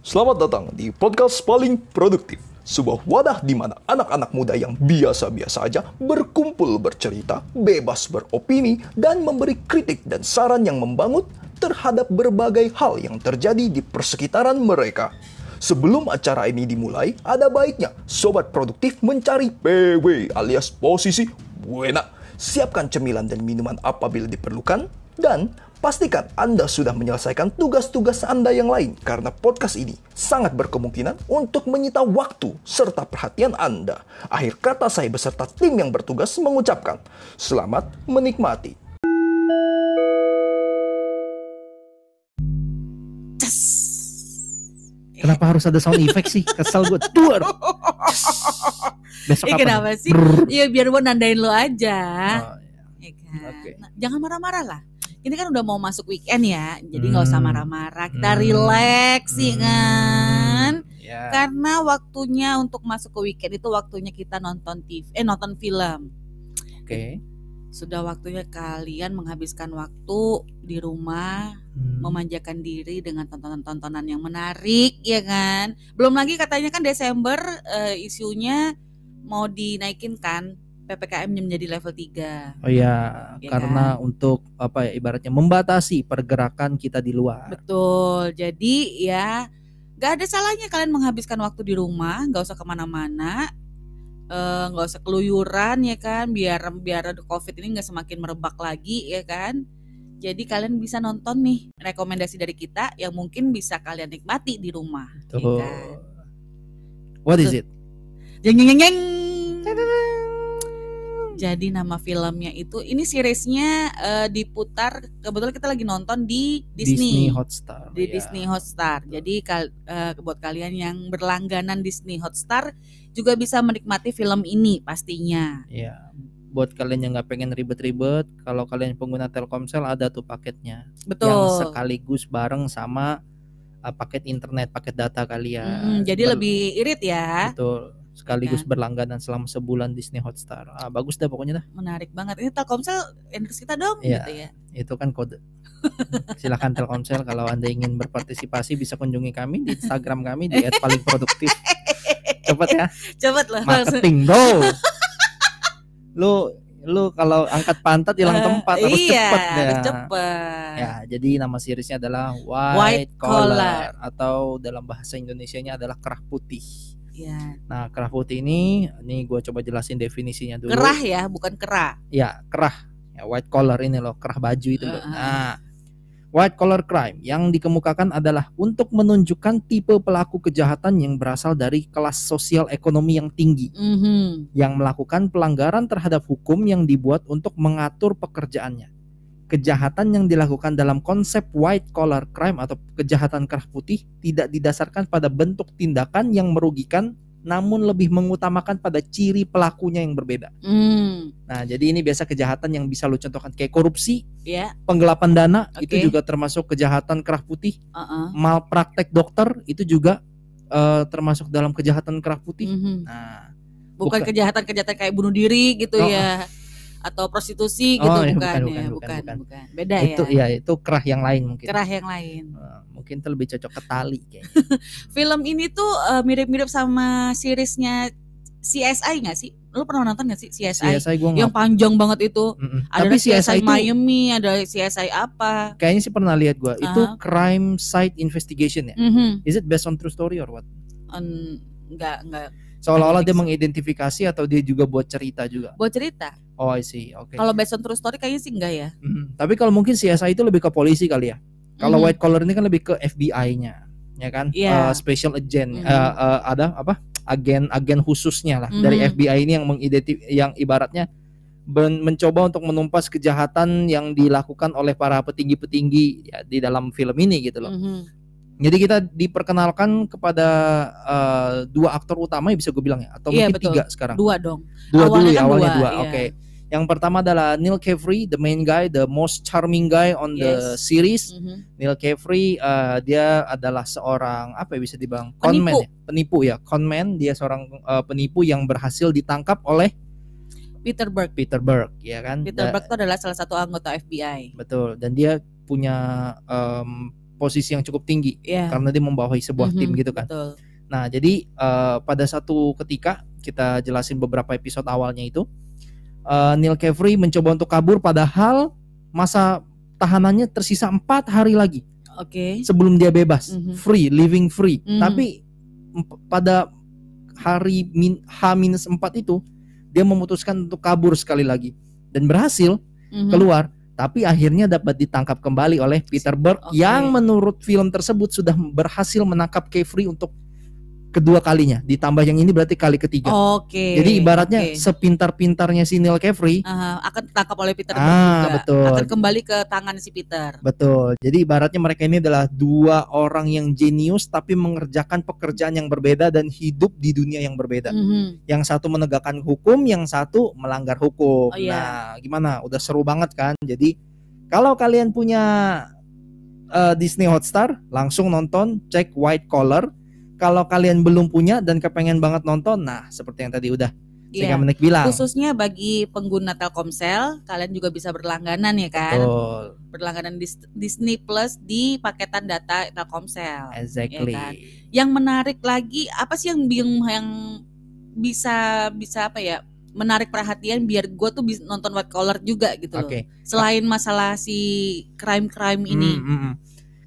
Selamat datang di podcast paling produktif. Sebuah wadah di mana anak-anak muda yang biasa-biasa aja berkumpul bercerita, bebas beropini, dan memberi kritik dan saran yang membangun terhadap berbagai hal yang terjadi di persekitaran mereka. Sebelum acara ini dimulai, ada baiknya sobat produktif mencari PW alias posisi buena. Siapkan cemilan dan minuman apabila diperlukan dan Pastikan Anda sudah menyelesaikan tugas-tugas Anda yang lain karena podcast ini sangat berkemungkinan untuk menyita waktu serta perhatian Anda. Akhir kata saya beserta tim yang bertugas mengucapkan selamat menikmati. Kenapa harus ada sound effect sih? Kesel gue. Duar. Besok Iya apa? kenapa nih? sih? Iya biar gue nandain lo aja. Oh, Ya kan? Oke. Nah, jangan marah-marah lah. Ini kan udah mau masuk weekend ya, jadi nggak usah Hmm. marah-marah. Kita Hmm. relax sih Hmm. kan. ya. Karena waktunya untuk masuk ke weekend itu waktunya kita nonton TV, eh nonton film. Oke. Sudah waktunya kalian menghabiskan waktu di rumah, Hmm. memanjakan diri dengan tontonan-tontonan yang menarik, ya kan? Belum lagi katanya kan Desember eh, isunya mau dinaikin kan PPKM menjadi level 3. Oh iya, Ya karena untuk apa ya ibaratnya membatasi pergerakan kita di luar. Betul. Jadi ya nggak ada salahnya kalian menghabiskan waktu di rumah, nggak usah ke mana-mana, eh, nggak usah keluyuran ya kan, biar biar COVID ini nggak semakin merebak lagi ya kan. Jadi kalian bisa nonton nih rekomendasi dari kita yang mungkin bisa kalian nikmati di rumah. ya kan? What is it? Jeng jeng jeng jeng. Jadi nama filmnya itu ini seriesnya eh, diputar kebetulan kita lagi nonton di Disney. Hotstar. di ya. Disney Hotstar. Jadi kal- eh, buat kalian yang berlangganan Disney Hotstar juga bisa menikmati film ini pastinya. Iya. Buat kalian yang nggak pengen ribet-ribet, kalau kalian pengguna Telkomsel ada tuh paketnya yang Betul. sekaligus bareng sama uh, paket internet, paket data kalian. Mm-mm, jadi Ber- lebih irit ya. betul sekaligus Kan? berlangganan selama sebulan Disney Hotstar. Ah, bagus dah pokoknya dah. Menarik banget. Ini Telkomsel endorse kita dong Iya. gitu ya. Itu kan kode. Silakan Telkomsel kalau Anda ingin berpartisipasi bisa kunjungi kami di Instagram kami di @palingproduktif. Cepet ya, Coba lah marketing bro. lu lu kalau angkat pantat hilang Eh, tempat harus iya, cepet harus ya. cepet. Ya, jadi nama seriesnya adalah White, White collar, Collar. atau dalam bahasa Indonesianya adalah kerah putih. Iya. Nah, kerah putih ini, ini gue coba jelasin definisinya dulu. Kerah ya, bukan kera. Ya, kerah. Ya, white collar ini loh, kerah baju itu loh. Heeh. Nah, white collar crime yang dikemukakan adalah untuk menunjukkan tipe pelaku kejahatan yang berasal dari kelas sosial ekonomi yang tinggi Mhm. yang melakukan pelanggaran terhadap hukum yang dibuat untuk mengatur pekerjaannya. Kejahatan yang dilakukan dalam konsep white collar crime atau kejahatan kerah putih tidak didasarkan pada bentuk tindakan yang merugikan namun lebih mengutamakan pada ciri pelakunya yang berbeda. Hmm, Nah, jadi ini biasa kejahatan yang bisa lu contohkan kayak korupsi, ya. penggelapan dana Oke. itu juga termasuk kejahatan kerah putih, Heeh. malpraktek dokter itu juga eh, termasuk dalam kejahatan kerah putih. Mhm. Nah, Bukan kejahatan-kejahatan kayak bunuh diri gitu Oh, ya. Atau prostitusi Oh, gitu iya, bukan, bukan, ya, bukan, bukan, bukan, bukan. Beda itu ya. ya itu kerah yang lain mungkin. Kerah yang lain. Eh, mungkin itu lebih cocok ke tali kayaknya. Film ini tuh eh, mirip-mirip sama seriesnya CSI nggak sih? Lu pernah nonton nggak sih CSI? CSI gue Yang panjang banget itu. Mm-mm. Ada Tapi CSI, CSI itu Miami, ada CSI apa? kayaknya sih pernah lihat gua. Itu Aha. crime site investigation ya. Mhm. Is it based on true story or what? En- Nggak, nggak. Seolah-olah dia mengidentifikasi atau dia juga buat cerita juga. Buat cerita. Oh, I see. Oke. Kalau based on true story kayaknya sih enggak ya. Mhm. Tapi kalau mungkin CSI itu lebih ke polisi kali ya. Kalau Mhm. white collar ini kan lebih ke FBI-nya, ya kan? Iya. Eh, special agent, Mhm. eh, eh, ada apa? Agen-agen khususnya lah dari Mhm. FBI ini yang mengidentif, yang ibaratnya ben- mencoba untuk menumpas kejahatan yang dilakukan oleh para petinggi-petinggi ya, di dalam film ini gitu loh. Mhm. Jadi kita diperkenalkan kepada eh, dua aktor utama ya bisa gue bilang ya, atau Iya, mungkin betul. tiga sekarang. Dua dong. Dua dulu Awalnya ya kan awalnya dua, dua. iya. Oke. Yang pertama adalah Neil Caffrey, the main guy, the most charming guy on the Yes. series. Mhm. Neil Caffrey eh, dia adalah seorang apa ya bisa dibilang conman ya, penipu ya, conman. Dia seorang eh, penipu yang berhasil ditangkap oleh Peter Berg. Peter Berg, ya kan? Peter Da- Berg itu adalah salah satu anggota FBI. Betul. Dan dia punya em, posisi yang cukup tinggi Iya. karena dia membawahi sebuah Mhm, tim gitu kan. Betul. Nah, jadi eh, pada satu ketika kita jelasin beberapa episode awalnya itu eh, Neil Caffrey mencoba untuk kabur padahal masa tahanannya tersisa empat hari lagi Oke. sebelum dia bebas, Mhm. free, living free. Mhm. Tapi emp- pada hari min, H-4 itu dia memutuskan untuk kabur sekali lagi dan berhasil Mhm. keluar tapi akhirnya dapat ditangkap kembali oleh Peter Berg Oke. yang menurut film tersebut sudah berhasil menangkap Caffrey untuk kedua kalinya ditambah yang ini berarti kali ketiga Oke. jadi ibaratnya oke. sepintar-pintarnya si Neil Caffrey Aha, akan ditangkap oleh Peter Ah, juga. betul. Akan kembali ke tangan si Peter. betul jadi ibaratnya mereka ini adalah dua orang yang jenius tapi mengerjakan pekerjaan yang berbeda dan hidup di dunia yang berbeda Mhm. yang satu menegakkan hukum yang satu melanggar hukum Oh, iya. nah gimana udah seru banget kan jadi kalau kalian punya eh, Disney Hotstar langsung nonton cek White Collar kalau kalian belum punya dan kepengen banget nonton nah seperti yang tadi udah Iya. Kamenik bilang Khususnya bagi pengguna Telkomsel, kalian juga bisa berlangganan ya kan? betul Berlangganan Dis- Disney Plus di paketan data Telkomsel. exactly Iya kan? Yang menarik lagi apa sih yang yang, yang bisa bisa apa ya? Menarik perhatian biar gue tuh bisa nonton White Collar juga gitu loh. oke Selain masalah si crime-crime ini, Hmm, hmm,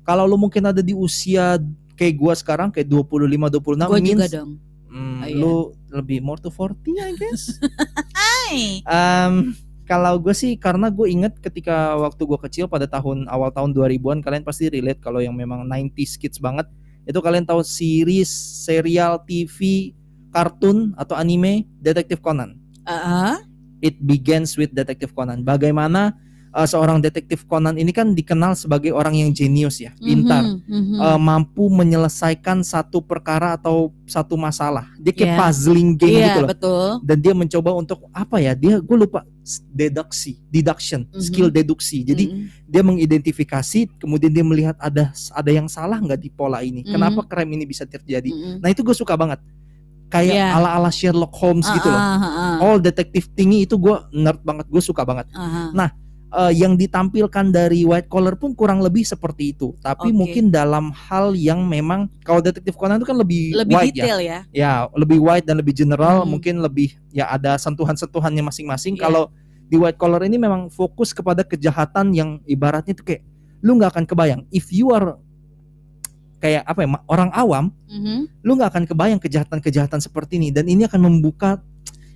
kalau lu mungkin ada di usia kayak gua sekarang kayak 25 26 gue juga dong. hmm, Oh, iya. lu lebih more to 40 I guess Hai. Um, kalau gue sih karena gue inget ketika waktu gue kecil pada tahun awal tahun 2000-an kalian pasti relate kalau yang memang 90s kids banget itu kalian tahu series, serial TV, kartun atau anime Detektif Conan. Ah, It begins with Detektif Conan. Bagaimana uh, seorang detektif Conan ini kan dikenal sebagai orang yang jenius ya, pintar, mhm, mhm. uh, mampu menyelesaikan satu perkara atau satu masalah. Dia kayak Iya. puzzling game Iya gitu loh betul. dan dia mencoba untuk apa ya dia gue lupa deduksi deduction Mhm. skill deduksi jadi Mhm. dia mengidentifikasi kemudian dia melihat ada ada yang salah nggak di pola ini Mhm. kenapa crime ini bisa terjadi Mhm. nah itu gue suka banget kayak Iya. ala ala Sherlock Holmes gitu loh ah, ah, all detektif tinggi itu gue nerd banget gue suka banget ah, ah. Nah, Eh, yang ditampilkan dari White Collar pun kurang lebih seperti itu tapi Oke. mungkin dalam hal yang memang kalau detektif Conan itu kan lebih, lebih wide ya detail ya. ya lebih wide dan lebih general Hmm. mungkin lebih ya ada sentuhan-sentuhannya masing-masing Iya. kalau di white collar ini memang fokus kepada kejahatan yang ibaratnya itu kayak lu nggak akan kebayang if you are kayak apa ya orang awam Mhm. lu nggak akan kebayang kejahatan-kejahatan seperti ini dan ini akan membuka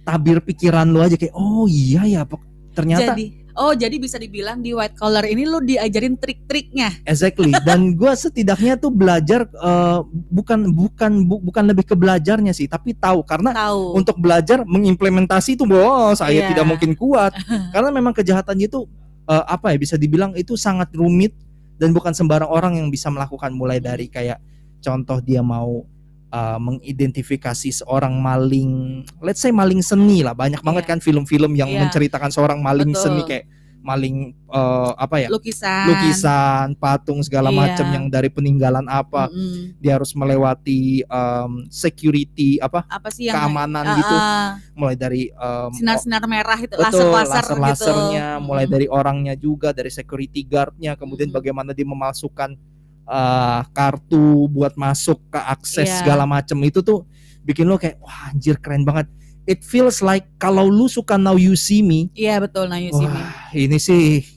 tabir pikiran lu aja kayak oh iya ya ternyata Jadi, oh jadi bisa dibilang di white collar ini lu diajarin trik-triknya. exactly dan gua setidaknya tuh belajar eh, bukan bukan bu- bukan lebih ke belajarnya sih tapi tahu karena Tahu. untuk belajar mengimplementasi itu wow saya Iya. tidak mungkin kuat karena memang kejahatannya itu eh, apa ya bisa dibilang itu sangat rumit dan bukan sembarang orang yang bisa melakukan mulai dari kayak contoh dia mau eh, mengidentifikasi seorang maling let's say maling seni lah banyak banget Iya. kan film-film yang Iya. menceritakan seorang maling Betul. seni kayak maling eh, apa ya lukisan. lukisan patung segala Iya. macam yang dari peninggalan apa Mm-mm. dia harus melewati em, security apa Apa sih yang keamanan Ah, gitu ah, mulai dari em, sinar-sinar merah itu betul laser-laser gitu. laser-lasernya mulai Mm-mm. dari orangnya juga dari security guardnya kemudian Mm-mm. bagaimana dia memasukkan eh, kartu buat masuk ke akses Iya. segala macam itu tuh bikin lo kayak wah anjir keren banget it feels like kalau lu suka Now You See Me Iya betul nah you see me. wah ini sih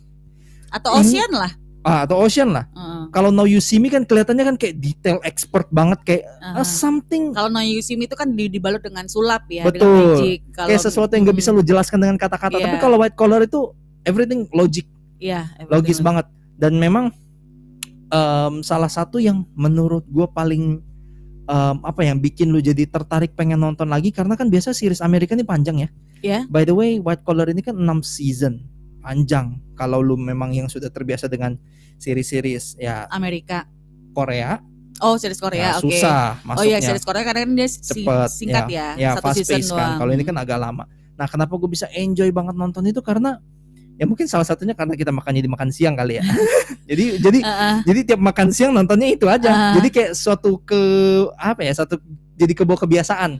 Atau ini- Ocean lah. ah, atau Ocean lah Heeh. kalau Now You See Me kan kelihatannya kan kayak detail expert banget kayak Aha. ah, something Kalau no you see me itu kan di- dibalut dengan sulap ya, Betul. dengan magic. Kalau kayak sesuatu yang gak bisa Mm, lu jelaskan dengan kata-kata Iya. tapi kalau white collar itu everything logic Iya, logis everything. banget dan memang em, salah satu yang menurut gue paling em, apa yang bikin lu jadi tertarik pengen nonton lagi karena kan biasa series Amerika ini panjang ya. Ya. By the way, White Collar ini kan 6 season panjang. Kalau lu memang yang sudah terbiasa dengan series-series ya Amerika. Korea, Oh, series Korea, ya oke. susah Oh masuknya. iya, series Korea karena kan dia Cepet, singkat ya, ya satu fast season pace kan. Kalau ini kan agak lama. Nah, kenapa gue bisa enjoy banget nonton itu karena ya mungkin salah satunya karena kita makannya di makan siang kali ya. jadi jadi Heeh. jadi tiap makan siang nontonnya itu aja Ah. jadi kayak suatu ke apa ya satu jadi kebawa kebiasaan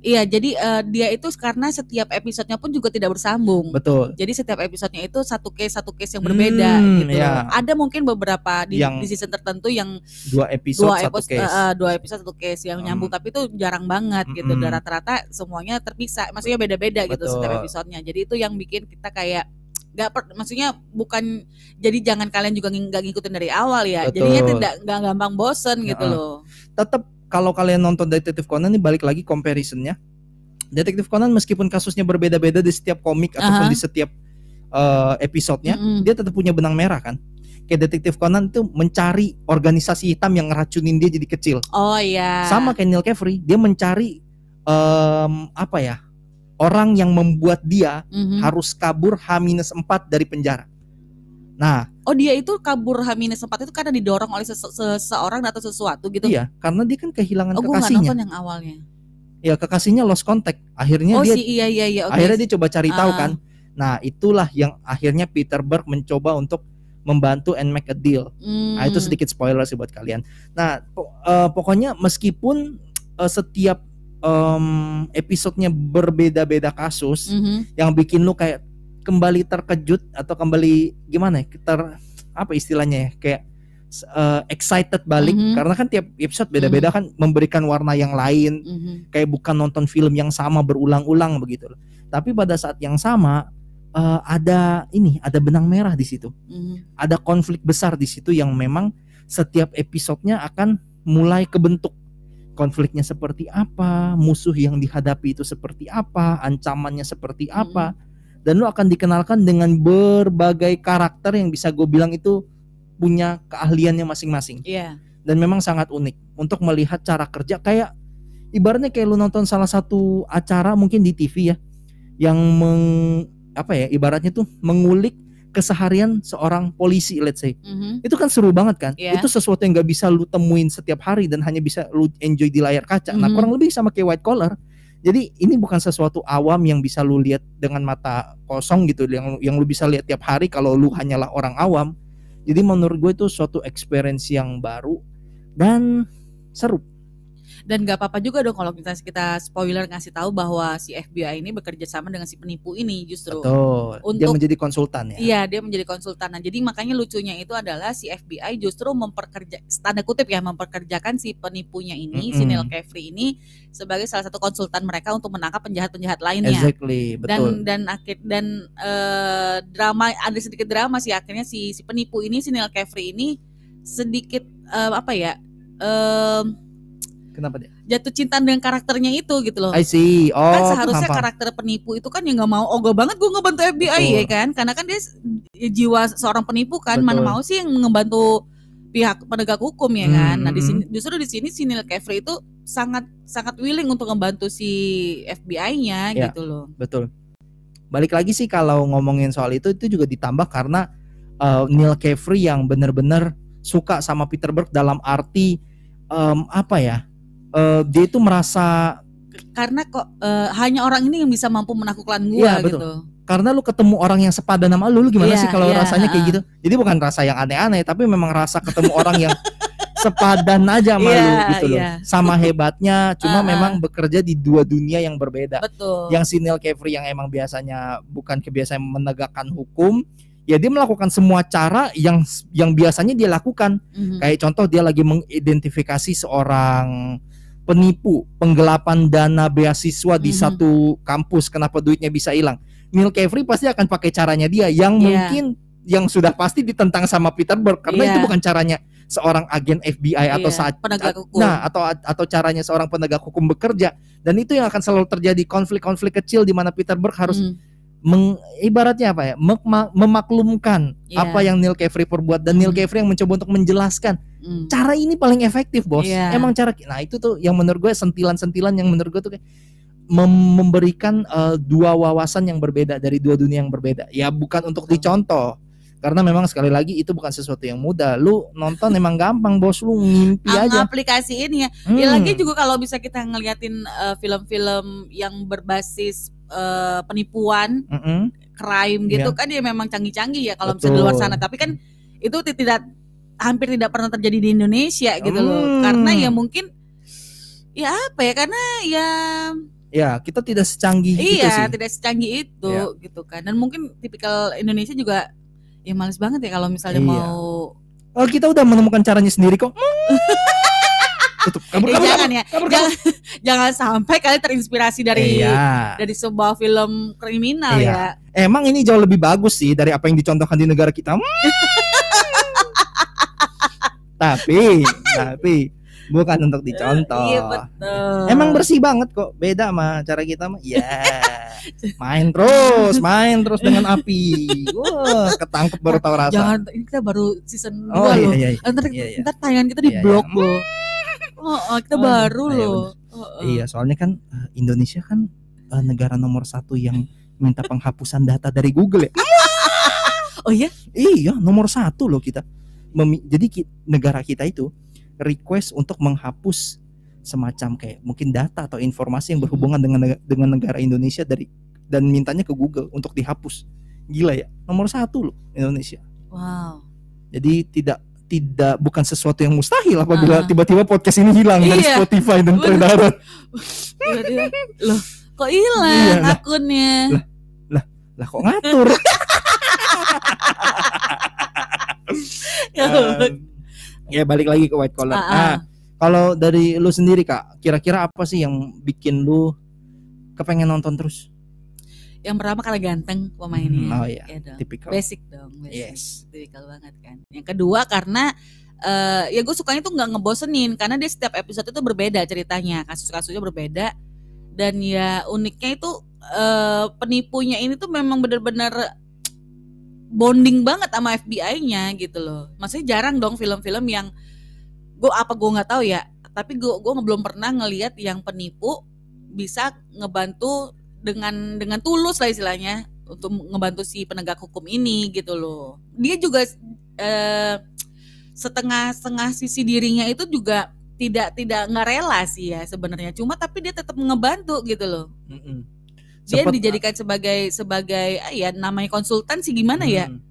Iya, jadi eh, dia itu karena setiap episodenya pun juga tidak bersambung. Betul. Jadi setiap episodenya itu satu case satu case yang berbeda Hmm, gitu. ya. Ada mungkin beberapa di, Yang di season tertentu yang Dua episode dua satu episode case. dua episode satu case yang Hmm. nyambung tapi itu jarang banget gitu. Mm-mm. Dan rata-rata semuanya terpisah. Maksudnya beda-beda gitu setiap episodenya. Jadi itu yang bikin kita kayak nggak per- maksudnya bukan jadi jangan kalian juga ng- nggak ngikutin dari awal ya. Betul. Jadinya tidak nggak gampang bosen gitu Heeh. loh. Tetap kalau kalian nonton Detektif Conan ini balik lagi comparisonnya. Detektif Conan meskipun kasusnya berbeda-beda di setiap komik ataupun Aha. di setiap eh, episodenya, Mm-mm. dia tetap punya benang merah kan. Kayak Detektif Conan itu mencari organisasi hitam yang ngeracunin dia jadi kecil. Oh iya. Sama kayak Neil Caffrey, dia mencari em, apa ya? Orang yang membuat dia Mhm. harus kabur H-4 dari penjara. Nah, Oh dia itu kabur H-4 itu karena didorong oleh sese- seseorang atau sesuatu gitu. iya, karena dia kan kehilangan Oh kekasihnya. nonton yang awalnya. Ya, kekasihnya lost contact. Akhirnya Oh dia si iya iya iya. oke. akhirnya dia coba cari tahu Ah. kan. Nah, itulah yang akhirnya Peter Berg mencoba untuk membantu and make a deal. Nah, itu sedikit spoiler sih buat kalian. Nah, po- eh, pokoknya meskipun eh, setiap em, episodenya berbeda-beda kasus, Mhm. yang bikin lu kayak kembali terkejut atau kembali gimana ya? Ter apa istilahnya ya? Kayak eh, excited balik Mhm. karena kan tiap episode beda-beda kan memberikan warna yang lain Mhm. kayak bukan nonton film yang sama berulang-ulang begitu loh. Tapi pada saat yang sama eh, ada ini, ada benang merah di situ. Mhm. Ada konflik besar di situ yang memang setiap episodenya akan mulai kebentuk. Konfliknya seperti apa, musuh yang dihadapi itu seperti apa, ancamannya seperti apa. Dan lu akan dikenalkan dengan berbagai karakter yang bisa gue bilang itu punya keahliannya masing-masing Iya. dan memang sangat unik untuk melihat cara kerja kayak ibaratnya kayak lu nonton salah satu acara mungkin di TV ya yang meng apa ya ibaratnya tuh mengulik keseharian seorang polisi let's say Mhm. itu kan seru banget kan Iya. itu sesuatu yang gak bisa lu temuin setiap hari dan hanya bisa lu enjoy di layar kaca nah Mhm. kurang lebih sama kayak white collar jadi ini bukan sesuatu awam yang bisa lu lihat dengan mata kosong gitu yang yang lu bisa lihat tiap hari kalau lu hanyalah orang awam jadi menurut gue itu suatu experience yang baru dan seru Dan gak apa-apa juga dong kalau kita kita spoiler ngasih tahu bahwa si FBI ini bekerja sama dengan si penipu ini justru. betul dia Untuk- menjadi konsultan ya Iya, dia menjadi konsultan. Nah, jadi makanya lucunya itu adalah si FBI justru memperkerja tanda kutip ya memperkerjakan si penipunya ini, si Mm-mm. Neil Caffrey ini sebagai salah satu konsultan mereka untuk menangkap penjahat-penjahat lainnya. exactly betul dan dan akhir dan eh, drama ada sedikit drama sih akhirnya si si penipu ini si Neil Caffrey ini sedikit eh, apa ya em, kenapa dia? Jatuh cinta dengan karakternya itu gitu loh. I see. Oh kan seharusnya paham. karakter penipu itu kan ya nggak mau. Ogah banget gue ngebantu FBI Betul. ya kan? Karena kan dia s- jiwa seorang penipu kan. Mana Betul. mau sih yang ngebantu pihak penegak hukum ya kan? Nah di Hmm, sini justru di sini si Neil Caffrey itu sangat sangat willing untuk membantu si FBI-nya Ya. gitu loh. betul. Balik lagi sih kalau ngomongin soal itu itu juga ditambah karena uh, Neil Caffrey yang benar-benar suka sama Peter Berg dalam arti em, apa ya uh, dia itu merasa karena kok eh, hanya orang ini yang bisa mampu menaklukkan gue Iya, betul. gitu karena lu ketemu orang yang sepadan sama lu, lu gimana Iya, sih kalau iya, rasanya kayak uh-uh. gitu? Jadi bukan rasa yang aneh-aneh, tapi memang rasa ketemu orang yang sepadan aja sama Iya, lu gitu loh. iya. Sama hebatnya, cuma Uh-uh. memang bekerja di dua dunia yang berbeda. betul Yang si Neil Caffrey yang emang biasanya bukan kebiasaan menegakkan hukum, ya dia melakukan semua cara yang yang biasanya dia lakukan. Mhm. Kayak contoh dia lagi mengidentifikasi seorang penipu penggelapan dana beasiswa di Mhm. satu kampus kenapa duitnya bisa hilang. Neil Caffrey pasti akan pakai caranya dia yang Iya. mungkin yang sudah pasti ditentang sama Peter Berg karena Iya. itu bukan caranya seorang agen FBI atau Iya, saat penegak hukum nah atau atau caranya seorang penegak hukum bekerja dan itu yang akan selalu terjadi konflik-konflik kecil di mana Peter Berg harus Mhm. Meng, ibaratnya apa ya mek- memaklumkan Iya. apa yang Neil Caffrey perbuat dan Neil Hmm. Caffrey yang mencoba untuk menjelaskan Mhm. cara ini paling efektif bos Iya. emang cara nah itu tuh yang menurut gue sentilan-sentilan yang menurut gue tuh kayak mem- memberikan eh, dua wawasan yang berbeda dari dua dunia yang berbeda ya bukan untuk dicontoh karena memang sekali lagi itu bukan sesuatu yang mudah lu nonton emang gampang bos lu ngimpi aja aplikasiin ya Hmm. Ya lagi juga kalau bisa kita ngeliatin eh, film-film yang berbasis eh, penipuan, Mm-mm. crime gitu Iya. kan ya memang canggih-canggih ya kalau misalnya di luar sana. Tapi kan itu ti- tidak hampir tidak pernah terjadi di Indonesia gitu loh. Hmm. Karena ya mungkin ya apa ya? Karena ya ya kita tidak secanggih itu iya sih. tidak secanggih itu Iya. gitu kan dan mungkin tipikal Indonesia juga ya males banget ya kalau misalnya Iya. mau Oh, kita udah menemukan caranya sendiri kok. Tutup. Kabur, Eh, kabur, jangan kabur, ya kabur, kabur. jangan jangan sampai kalian terinspirasi dari Iya. dari sebuah film kriminal Iya. ya Emang ini jauh lebih bagus sih dari apa yang dicontohkan di negara kita. Hmm. tapi, tapi bukan untuk dicontoh. iya betul Emang bersih banget kok. Beda sama cara kita mah. Ya. Main terus, main terus dengan api. Wah, ketangkep baru tahu rasa. jangan ini kita baru season 2 oh iya loh iya. iya. ntar, Iya, iya. ntar tayangan kita di Iya, iya. loh Oh, kita Oh, baru iya, loh Oh, oh. Iya, soalnya kan eh, Indonesia kan eh, negara nomor satu yang minta penghapusan data dari Google ya. oh iya Iya, nomor satu loh kita. Memi- jadi ki- negara kita itu request untuk menghapus semacam kayak mungkin data atau informasi yang berhubungan dengan nega- dengan negara Indonesia dari dan mintanya ke Google untuk dihapus. Gila ya, nomor satu loh Indonesia. wow Jadi tidak tidak bukan sesuatu yang mustahil apabila Ah. tiba-tiba podcast ini hilang dari Iya. Spotify dan peredaran. Loh kok hilang Iya, lah. akunnya Lah kok ngatur? Ya Um, ya balik lagi ke white collar. Ah, ah. Ah, kalau dari lu sendiri kak, kira-kira apa sih yang bikin lu kepengen nonton terus? Yang pertama karena ganteng pemainnya. Hmm, oh iya, Ya dong. basic dong basic. Yes. tipikal banget kan. Yang kedua karena eh ya gue sukanya tuh nggak ngebosenin karena dia setiap episode itu berbeda ceritanya kasus-kasusnya berbeda. Dan ya uniknya itu eh penipunya ini tuh memang bener-bener bonding banget sama FBI-nya gitu loh. Maksudnya jarang dong film-film yang gue apa gue nggak tahu ya tapi gue gue belum pernah ngelihat yang penipu bisa ngebantu dengan dengan tulus lah istilahnya untuk ngebantu si penegak hukum ini gitu loh dia juga eh, setengah-setengah sisi dirinya itu juga tidak tidak nggak rela sih ya sebenarnya cuma tapi dia tetap ngebantu gitu loh Mm-mm. dia Sempet- dijadikan sebagai sebagai ah, ya namanya konsultan sih gimana ya Hmm.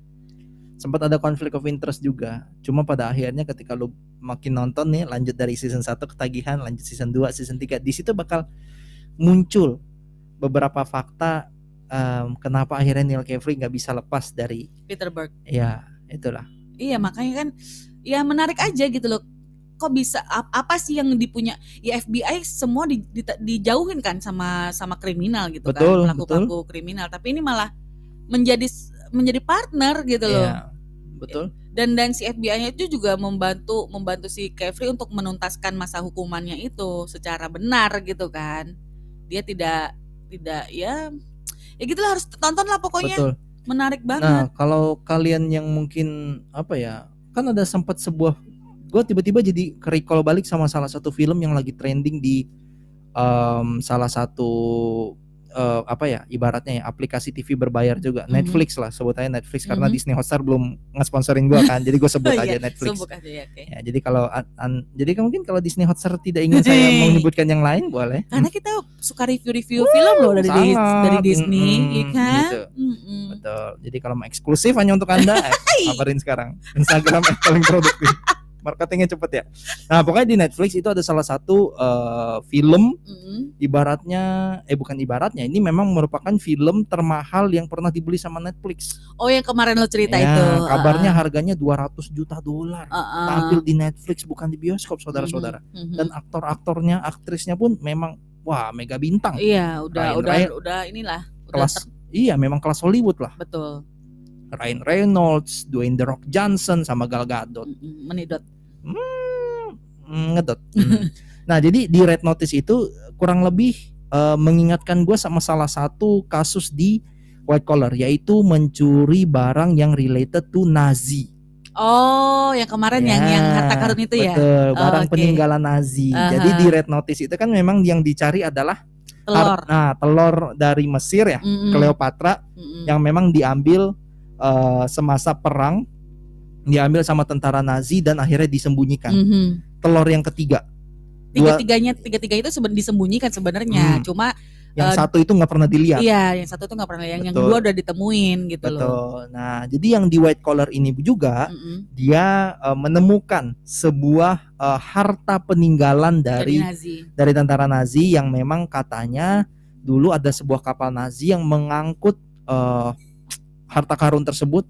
Sempat ada konflik of interest juga. Cuma pada akhirnya ketika lu makin nonton nih lanjut dari season 1 ketagihan, lanjut season 2, season 3, di situ bakal muncul beberapa fakta em, kenapa akhirnya Neil Caffrey nggak bisa lepas dari Peter Berg. Ya itulah. iya makanya kan ya menarik aja gitu loh. Kok bisa ap- apa sih yang dipunya? Ya FBI semua di- di- dijauhin kan sama sama kriminal gitu Betul, kan pelaku pelaku kriminal. Tapi ini malah menjadi menjadi partner gitu loh. Iya, betul. dan dan si FBI-nya itu juga membantu membantu si Kevri untuk menuntaskan masa hukumannya itu secara benar gitu kan. Dia tidak tidak ya ya gitulah harus tonton lah pokoknya Betul. menarik Nah, banget kalau kalian yang mungkin apa ya, kan ada sempat sebuah gue tiba-tiba jadi recall balik sama salah satu film yang lagi trending di em, salah satu eh, apa ya ibaratnya ya aplikasi TV berbayar juga Mhm. Netflix lah sebutannya Netflix karena Mhm. Disney Hotstar belum nge-sponsorin gue kan jadi gue sebut Oh aja iya, Netflix sebut aja ya oke ya jadi kalau an- jadi mungkin kalau Disney Hotstar tidak ingin saya menyebutkan yang lain boleh karena kita suka review-review film loh dari sangat. dari Disney Mm-mm, ya kan gitu. Mm-mm. Betul. Jadi kalau mau eksklusif hanya untuk Anda, eh, kabarin sekarang. Instagram paling produktif. Marketingnya cepet ya. Nah, pokoknya di Netflix itu ada salah satu eh, film Mm-mm. ibaratnya eh bukan ibaratnya, ini memang merupakan film termahal yang pernah dibeli sama Netflix. oh yang kemarin lo cerita Ya, itu kabarnya harganya 200 juta dolar. Uh, uh, Tampil di Netflix bukan di bioskop, saudara-saudara. Mhm, mhm. Dan aktor-aktornya, aktrisnya pun memang wah, mega bintang. iya udah Ryan udah Reynolds. udah inilah udah Kelas ter- Iya, memang kelas Hollywood lah. betul Ryan Reynolds, Dwayne The Rock Johnson sama Gal Gadot. Mm-mm, menidot Hmm, ngedot. Hmm. nah, jadi di Red Notice itu kurang lebih eh, mengingatkan gue sama salah satu kasus di White Collar yaitu mencuri barang yang related to Nazi. Oh, yang kemarin yang Ya, yang harta karun itu ya. Betul, barang oke. peninggalan Nazi. Aha. Jadi di Red Notice itu kan memang yang dicari adalah Telur. Nah, telur dari Mesir ya, Mm-mm, Cleopatra mm-mm. yang memang diambil eh, semasa perang diambil sama tentara Nazi dan akhirnya disembunyikan. Mhm. Telur yang ketiga. Tiga-tiganya tiga-tiga itu seben disembunyikan sebenarnya. Hmm. Cuma Yang Eh, satu itu nggak pernah dilihat. Iya, yang satu tuh nggak pernah yang yang dua udah ditemuin gitu loh. Betul. Nah, jadi yang di white collar ini juga Mm-mm. dia eh, menemukan sebuah eh, harta peninggalan Dari dari Nazi. dari tentara Nazi yang memang katanya dulu ada sebuah kapal Nazi yang mengangkut eh, harta karun tersebut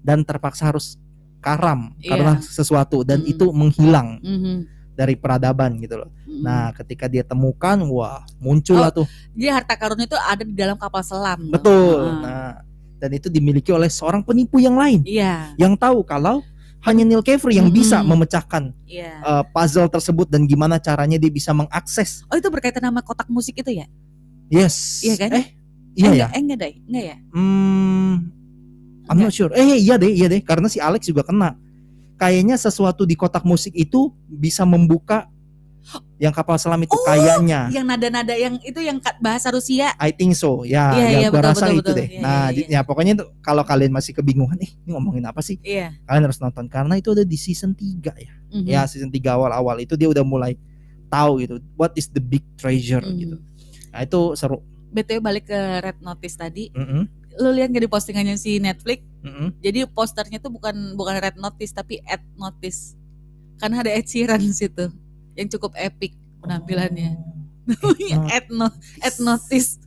dan terpaksa harus karam Iya. karena sesuatu dan Mm-mm. itu menghilang Mhm. dari peradaban gitu loh. Mm-mm. Nah, ketika dia temukan, wah muncul lah tuh. Jadi harta karun itu ada di dalam kapal selam. Betul. Heeh. Nah, dan itu dimiliki oleh seorang penipu yang lain Iya, yang tahu kalau hanya Neil Cavery yang bisa Mm-mm. memecahkan iya. uh, puzzle tersebut dan gimana caranya dia bisa mengakses. Oh itu berkaitan sama kotak musik itu ya? Yes. Iya kan? Eh, iya eh, ya. Enggak, eh, enggak deh, enggak ya? Hmm, I'm not sure. Eh, iya deh, iya deh. Karena si Alex juga kena. Kayaknya sesuatu di kotak musik itu bisa membuka yang kapal selam itu Oh, kayaknya. Yang nada-nada yang itu yang bahasa Rusia. I think so. Ya, Iya, ya iya, gua betul, rasa betul, itu betul. deh. Iya, nah, iya, di- ya pokoknya itu kalau kalian masih kebingungan, eh, ini ngomongin apa sih? Iya. Kalian harus nonton karena itu ada di season 3 ya. Mhm. Ya, season 3 awal-awal itu dia udah mulai tahu gitu. What is the big treasure Mhm. gitu. Nah, itu seru. BTW balik ke Red Notice tadi, Mm-mm, lu lihat gak di postingannya si Netflix? mm-mm. Jadi posternya tuh bukan bukan Red Notice tapi Ed Notice. Karena ada Ed Sheeran di situ yang cukup epic penampilannya. Namanya Not- Ed, no, Ed Notice.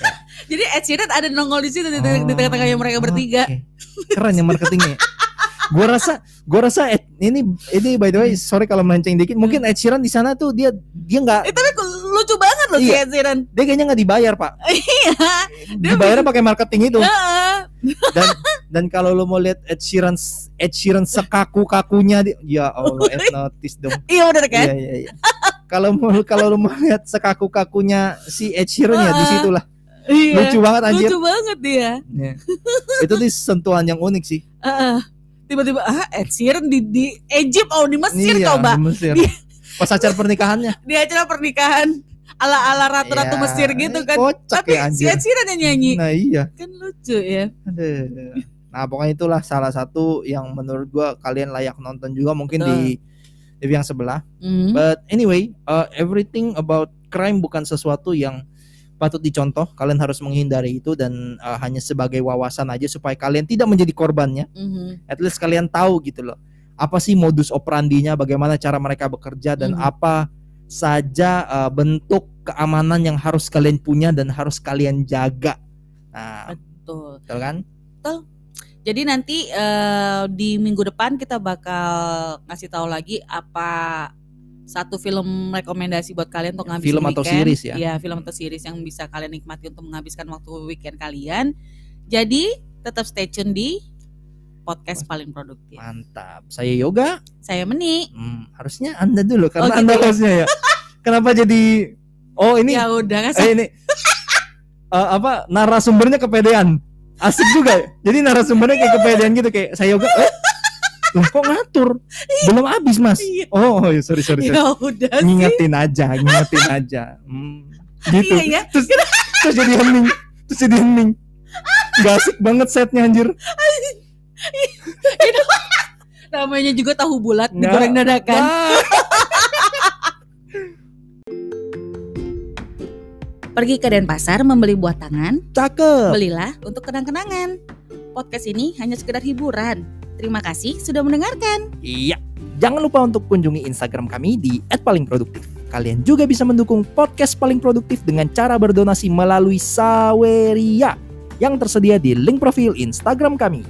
Ya. Jadi Ed Sheeran ada nongol di situ di, di tengah-tengahnya mereka bertiga. Oh, Oke. Keren ya marketingnya. Gua rasa, gua rasa Ed, ini ini by the way, sorry kalau melenceng dikit, mungkin Hmm. Ed Sheeran di sana tuh dia dia nggak Eh tapi lucu banget loh si Iya. Ed Sheeran. dia kayaknya nggak dibayar pak. Iya. Dia Dibayarnya pakai marketing itu. Dan dan kalau lo mau lihat Ed Sheeran Ed Sheeran sekaku kakunya dia, ya Allah Ed notice dong. Iya bener kan? Iya iya iya. Kalau mau kalau lo mau lihat sekaku kakunya si Ed Sheeran ya di Ah. situlah. Iya. Lucu banget anjir. Lucu banget dia. Iya. Itu tuh sentuhan yang unik sih. Heeh. Tiba-tiba ah Ed Sheeran di di Egypt oh di Mesir Iya, coba. di Mesir. Di- Pas acara pernikahannya. Di acara pernikahan ala-ala ratu-ratu Ya, Mesir gitu kan. Kocak Tapi ya si. Ed Sheeran yang nyanyi. Nah iya. Kan lucu ya. Aduh. Nah pokoknya itulah salah satu yang menurut gua kalian layak nonton juga mungkin di TV yang sebelah. Hmm. But anyway, uh, everything about crime bukan sesuatu yang patut dicontoh. Kalian harus menghindari itu dan uh, hanya sebagai wawasan aja supaya kalian tidak menjadi korbannya. Mhm. At least kalian tahu gitu loh. Apa sih modus operandinya, bagaimana cara mereka bekerja dan Mhm. apa saja uh, bentuk keamanan yang harus kalian punya dan harus kalian jaga. Nah, Betul. betul kan? Jadi nanti eh, di minggu depan kita bakal ngasih tahu lagi apa satu film rekomendasi buat kalian untuk ngabisin Film atau weekend. series ya? Iya, film atau series yang bisa kalian nikmati untuk menghabiskan waktu weekend kalian. Jadi tetap stay tune di podcast paling produktif. Mantap. Saya Yoga. Saya Meni. Hmm, harusnya Anda dulu karena Oh, gitu Anda ya? hostnya ya. Kenapa jadi Oh, ini ya udah kan eh, ini Eh, apa narasumbernya kepedean. Asik juga. ya. Jadi narasumbernya kayak kepedean gitu kayak saya Yoga. Eh, lah kok ngatur? Belum habis, Mas. Iya. Oh, oh, sorry sorry. sorry. ya udah sih. Ngingetin aja, ngingetin aja. Hmm, gitu. Iya ya. Terus, terus jadi hening. Terus jadi hening. Gak asik banget setnya anjir. Namanya juga tahu bulat Nggak. digoreng dadakan. Nah. Pergi ke Denpasar membeli buah tangan, Cakep. belilah untuk kenang-kenangan. Podcast ini hanya sekedar hiburan. Terima kasih sudah mendengarkan. Iya. Jangan lupa untuk kunjungi Instagram kami di @palingproduktif. Kalian juga bisa mendukung podcast paling produktif dengan cara berdonasi melalui Saweria yang tersedia di link profil Instagram kami.